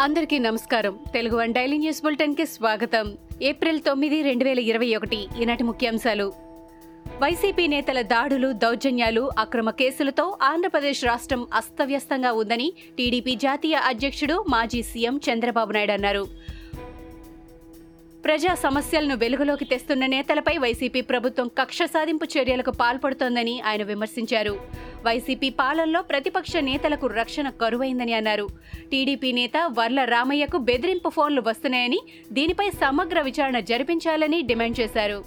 అందరికీ నమస్కారం. Telugu one daily news బులెటిన్కి స్వాగతం. ఏప్రిల్ తొమ్మిది రెండు వేల ఇరవై ఒకటి ఈనాటి ముఖ్యాంశాలు. వైసీపీ నేతల దాడులు దౌర్జన్యాలు అక్రమ కేసులతో ఆంధ్రప్రదేశ్ రాష్ట్రం అస్తవ్యస్తంగా ఉందని టీడీపీ జాతీయ అధ్యక్షుడు మాజీ సీఎం చంద్రబాబు నాయుడు అన్నారు. ప్రజా సమస్యలను వెలుగులోకి తెస్తున్న నేతలపై వైసీపీ ప్రభుత్వం కక్ష సాధింపు చర్యలకు పాల్పడుతోందని ఆయన విమర్శించారు. వైసీపీ పాలనలో ప్రతిపక్ష నేతలకు రక్షణ కరువైందని అన్నారు. టీడీపీ నేత వర్ల రామయ్యకు బెదిరింపు ఫోన్లు వస్తున్నాయని దీనిపై సమగ్ర విచారణ జరిపించాలని డిమాండ్ చేశారు.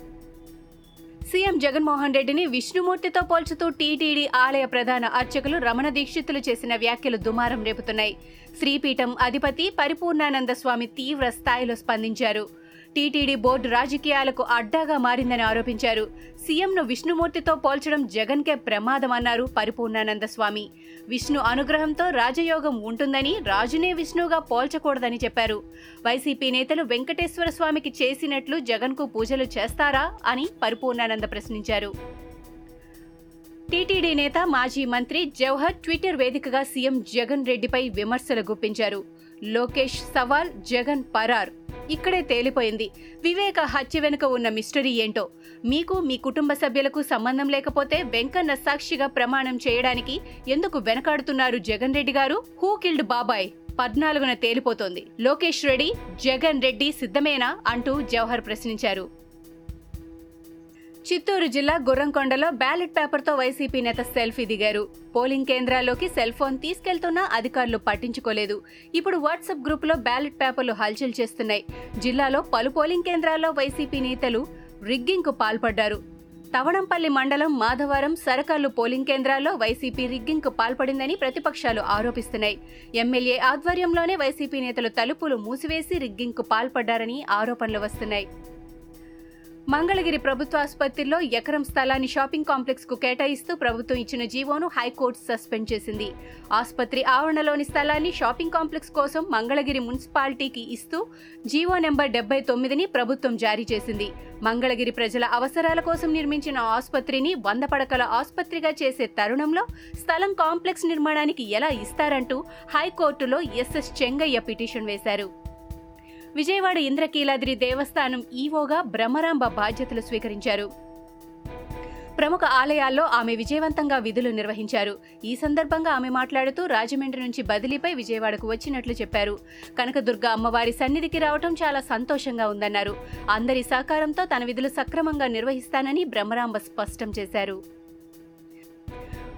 సీఎం జగన్మోహన్ రెడ్డిని విష్ణుమూర్తితో పోల్చుతూ టీటీడీ ఆలయ ప్రధాన అర్చకులు రమణ దీక్షితులు చేసిన వ్యాఖ్యలు దుమారం రేపుతున్నాయి. శ్రీపీఠం అధిపతి పరిపూర్ణానంద స్వామి తీవ్ర స్థాయిలో స్పందించారు. టీటీడీ బోర్డు రాజకీయాలకు అడ్డాగా మారిందని ఆరోపించారు. సీఎంను విష్ణుమూర్తితో పోల్చడం జగన్కే ప్రమాదమన్నారు పరిపూర్ణానంద స్వామి. విష్ణు అనుగ్రహంతో రాజయోగం ఉంటుందని రాజునే విష్ణుగా పోల్చకూడదని చెప్పారు. వైసీపీ నేతలు వెంకటేశ్వర స్వామికి చేసినట్లు జగన్కు పూజలు చేస్తారా అని పరిపూర్ణానంద ప్రశ్నించారు. టీటీడీ నేత మాజీ మంత్రి జవహర్ ట్విట్టర్ వేదికగా సీఎం జగన్ రెడ్డిపై విమర్శలు గుప్పించారు. లోకేష్ సవాల్ జగన్ పరార్ ఇక్కడే తేలిపోయింది. వివేక హత్య వెనుక ఉన్న మిస్టరీ ఏంటో? మీకు మీ కుటుంబ సభ్యులకు సంబంధం లేకపోతే వెంకన్న సాక్షిగా ప్రమాణం చేయడానికి ఎందుకు వెనకాడుతున్నారు జగన్ రెడ్డి గారు? హూ కిల్డ్ బాబాయ్ పద్నాలుగున తేలిపోతోంది. లోకేష్ రెడ్డి జగన్ రెడ్డి సిద్ధమేనా? అంటూ జవహర్ ప్రశ్నించారు. చిత్తూరు జిల్లా గుర్రంకొండలో బ్యాలెట్ పేపర్తో వైసీపీ నేత సెల్ఫీ దిగారు. పోలింగ్ కేంద్రాల్లోకి సెల్ ఫోన్ తీసుకెళ్తున్నా అధికారులు పట్టించుకోలేదు. ఇప్పుడు వాట్సాప్ గ్రూపులో బ్యాలెట్ పేపర్లు హల్చల్ చేస్తున్నాయి. జిల్లాలో పలు పోలింగ్ కేంద్రాల్లో వైసీపీ నేతలు రిగ్గింగ్కు పాల్పడ్డారు. తవణంపల్లి మండలం మాధవరం సరకల్లు పోలింగ్ కేంద్రాల్లో వైసీపీ రిగ్గింగ్కు పాల్పడిందని ప్రతిపక్షాలు ఆరోపిస్తున్నాయి. ఎమ్మెల్యే ఆధ్వర్యంలోనే వైసీపీ నేతలు తలుపులు మూసివేసి రిగ్గింగ్కు పాల్పడ్డారని ఆరోపణలు వస్తున్నాయి. మంగళగిరి ప్రభుత్వ ఆసుపత్రిలో ఎకరం స్థలాన్ని షాపింగ్ కాంప్లెక్స్కు కేటాయిస్తూ ప్రభుత్వం ఇచ్చిన జీవోను హైకోర్టు సస్పెండ్ చేసింది. ఆసుపత్రి ఆవరణలోని స్థలాన్ని షాపింగ్ కాంప్లెక్స్ కోసం మంగళగిరి మున్సిపాలిటీకి ఇస్తూ జీవో నెంబర్ డెబ్బై తొమ్మిదిని ప్రభుత్వం జారీ చేసింది. మంగళగిరి ప్రజల అవసరాల కోసం నిర్మించిన ఆసుపత్రిని వంద పడకల ఆసుపత్రిగా చేసే తరుణంలో స్థలం కాంప్లెక్స్ నిర్మాణానికి ఎలా ఇస్తారంటూ హైకోర్టులో ఎస్ఎస్ చెంగయ్య పిటిషన్ వేశారు. విజయవాడ ఇంద్రకీలాద్రి దేవస్థానం ఈవోగా బ్రహ్మరాంబ బాధ్యతలు స్వీకరించారు. ప్రముఖ ఆలయాల్లో ఆమె విజయవంతంగా విధులు నిర్వహించారు. ఈ సందర్భంగా ఆమె మాట్లాడుతూ రాజమండ్రి నుంచి బదిలీపై విజయవాడకు వచ్చినట్లు చెప్పారు. కనకదుర్గ అమ్మవారి సన్నిధికి రావటం చాలా సంతోషంగా ఉందన్నారు. అందరి సహకారంతో తన విధులు సక్రమంగా నిర్వహిస్తానని బ్రహ్మరాంబ స్పష్టం చేశారు.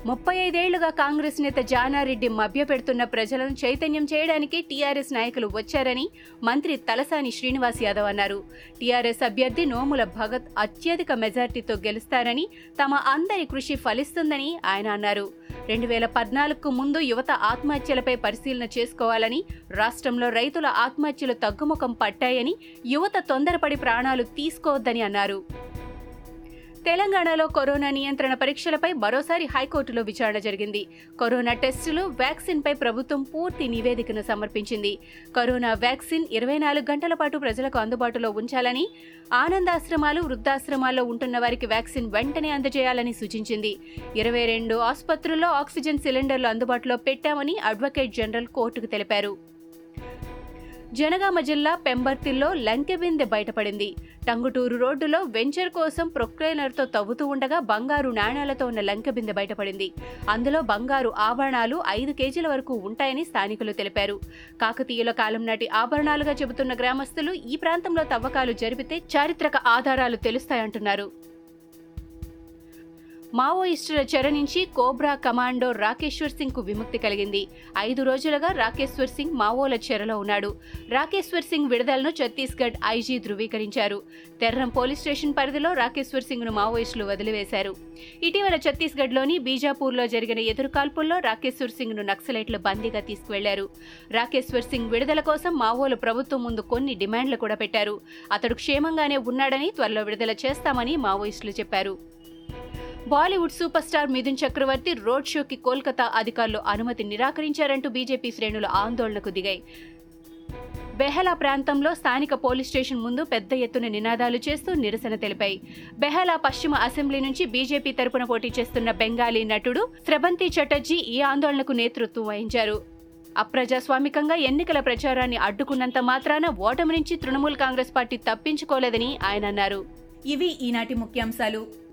ముప్పై ఐదేళ్ళుగా కాంగ్రెస్ నేత జానారెడ్డి మభ్యపెడుతున్న ప్రజలను చైతన్యం చేయడానికి టీఆర్ఎస్ నాయకులు వచ్చారని మంత్రి తలసాని శ్రీనివాస్ యాదవ్ అన్నారు. టీఆర్ఎస్ అభ్యర్థి నోముల భగత్ అత్యధిక మెజార్టీతో గెలుస్తారని తమ అందరి కృషి ఫలిస్తుందని ఆయన అన్నారు. రెండు వేల పద్నాలుగుకు ముందు యువత ఆత్మహత్యలపై పరిశీలన చేసుకోవాలని రాష్ట్రంలో రైతుల ఆత్మహత్యలు తగ్గుముఖం పట్టాయని యువత తొందరపడి ప్రాణాలు తీసుకోవద్దని అన్నారు. తెలంగాణలో కరోనా నియంత్రణ పరీక్షలపై మరోసారి హైకోర్టులో విచారణ జరిగింది. కరోనా టెస్టులు వ్యాక్సిన్ పై ప్రభుత్వం పూర్తి నివేదికను సమర్పించింది. కరోనా వ్యాక్సిన్ ఇరవై నాలుగు గంటల పాటు ప్రజలకు అందుబాటులో ఉంచాలని ఆనందాశ్రమాలు వృద్ధాశ్రమాల్లో ఉంటున్న వారికి వ్యాక్సిన్ వెంటనే అందజేయాలని సూచించింది. ఇరవై రెండు ఆసుపత్రుల్లో ఆక్సిజన్ సిలిండర్లు అందుబాటులో పెట్టామని అడ్వకేట్ జనరల్ కోర్టుకు తెలిపారు. జనగామ జిల్లా పెంబర్తిల్లో లంకెబిందె బయటపడింది. టంగుటూరు రోడ్డులో వెంచర్ కోసం ప్రొక్లైనర్తో తవ్వుతూ ఉండగా బంగారు నాణాలతో ఉన్న లంకెబిందె బయటపడింది. అందులో బంగారు ఆభరణాలు ఐదు కేజీల వరకు ఉంటాయని స్థానికులు తెలిపారు. కాకతీయుల కాలం నాటి ఆభరణాలుగా చెబుతున్న గ్రామస్తులు ఈ ప్రాంతంలో తవ్వకాలు జరిపితే చారిత్రక ఆధారాలు తెలుస్తాయంటున్నారు. మావోయిస్టుల చెర నుంచి కోబ్రా కమాండో రాకేశ్వర్ సింగ్కు విముక్తి కలిగింది. ఐదు రోజులుగా రాకేశ్వర్ సింగ్ మావోల చెరలో ఉన్నాడు. రాకేశ్వర్ సింగ్ విడుదలను ఛత్తీస్గఢ్ ఐజీ ధృవీకరించారు. తెర్రం పోలీస్ స్టేషన్ పరిధిలో రాకేశ్వర్ సింగ్ను మావోయిస్టులు వదిలివేశారు. ఇటీవల ఛత్తీస్గఢ్లోని బీజాపూర్లో జరిగిన ఎదురుకాల్పుల్లో రాకేశ్వర్ సింగ్ను నక్సలైట్లు బందీగా తీసుకువెళ్ళారు. రాకేశ్వర్ సింగ్ విడుదల కోసం మావోలు ప్రభుత్వం ముందు కొన్ని డిమాండ్లు కూడా పెట్టారు. అతడు క్షేమంగానే ఉన్నాడని త్వరలో విడుదల చేస్తామని మావోయిస్టులు చెప్పారు. Bollywood super star Mithun Chakraborty road షోకి కోల్కతా అధికారులు అనుమతి నిరాకరించారంటూ బీజేపీ శ్రేణులు ఆందోళనకు దిగాయి. బెహలా ప్రాంతంలో స్థానిక పోలీస్ స్టేషన్ ముందు పెద్ద ఎత్తున నినాదాలు చేస్తూ నిరసన తెలిపాయి. బెహలా పశ్చిమ అసెంబ్లీ నుంచి బీజేపీ తరపున పోటీ చేస్తున్న బెంగాలీ నటుడు స్రబంతి చటర్జీ ఈ ఆందోళనకు నేతృత్వం వహించారు. అప్రజాస్వామికంగా ఎన్నికల ప్రచారాన్ని అడ్డుకున్నంత మాత్రాన ఓటమి నుంచి తృణమూల్ కాంగ్రెస్ పార్టీ తప్పించుకోలేదని ఆయన అన్నారు. ఇవి ఈనాటి ముఖ్యాంశాలు.